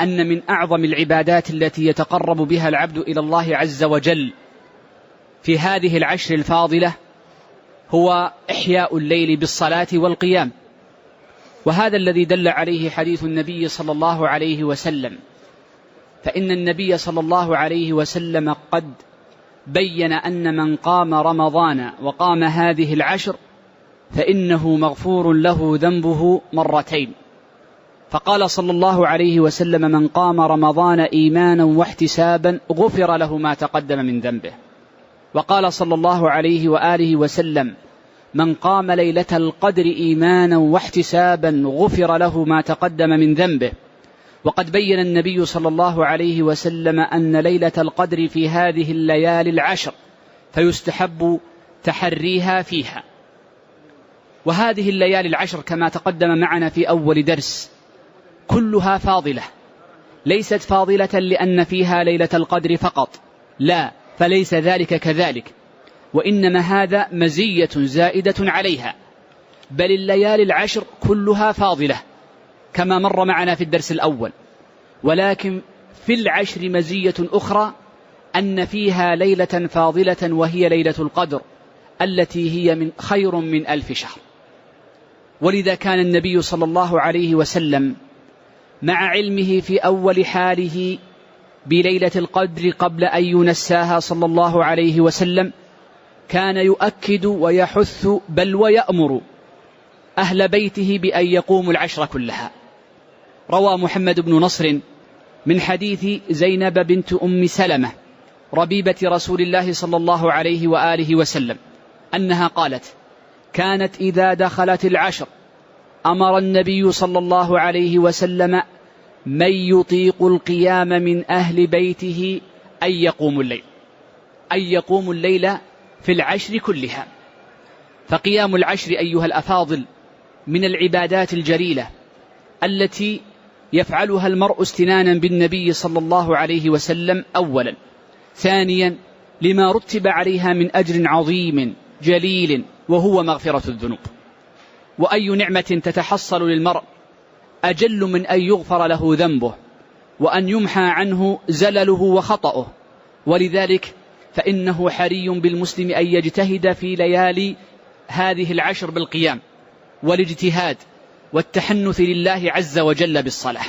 أن من أعظم العبادات التي يتقرب بها العبد إلى الله عز وجل في هذه العشر الفاضلة هو إحياء الليل بالصلاة والقيام. وهذا الذي دل عليه حديث النبي صلى الله عليه وسلم. فإن النبي صلى الله عليه وسلم قد بين أن من قام رمضان وقام هذه العشر فإنه مغفور له ذنبه مرتين. فقال صلى الله عليه وسلم من قام رمضان إيمانا واحتسابا غفر له ما تقدم من ذنبه. وقال صلى الله عليه وآله وسلم من قام ليلة القدر إيمانا واحتسابا غفر له ما تقدم من ذنبه. وقد بين النبي صلى الله عليه وسلم أن ليلة القدر في هذه الليالي العشر فيستحب تحريها فيها. وهذه الليالي العشر كما تقدم معنا في أول درس كلها فاضلة. ليست فاضلة لأن فيها ليلة القدر فقط. لا فليس ذلك كذلك. وإنما هذا مزية زائدة عليها. بل الليالي العشر كلها فاضلة كما مر معنا في الدرس الأول. ولكن في العشر مزية أخرى أن فيها ليلة فاضلة وهي ليلة القدر التي هي من خير من ألف شهر. ولذا كان النبي صلى الله عليه وسلم مع علمه في أول حاله بليلة القدر قبل أن ينساها صلى الله عليه وسلم كان يؤكد ويحث بل ويأمر أهل بيته بأن يقوموا العشر كلها. روى محمد بن نصر من حديث زينب بنت أم سلمة ربيبة رسول الله صلى الله عليه وآله وسلم أنها قالت كانت إذا دخلت العشر أمر النبي صلى الله عليه وسلم من يطيق القيام من أهل بيته أن يقوم الليل أن يقوم الليل في العشر كلها. فقيام العشر أيها الأفاضل من العبادات الجليلة التي يفعلها المرء استنانا بالنبي صلى الله عليه وسلم أولا ثانيا لما رتب عليها من أجر عظيم جليل وهو مغفرة الذنوب. وأي نعمة تتحصل للمرء أجل من أن يغفر له ذنبه وأن يمحى عنه زلله وخطأه. ولذلك فإنه حري بالمسلم أن يجتهد في ليالي هذه العشر بالقيام والإجتهاد والتحنث لله عز وجل بالصلاة.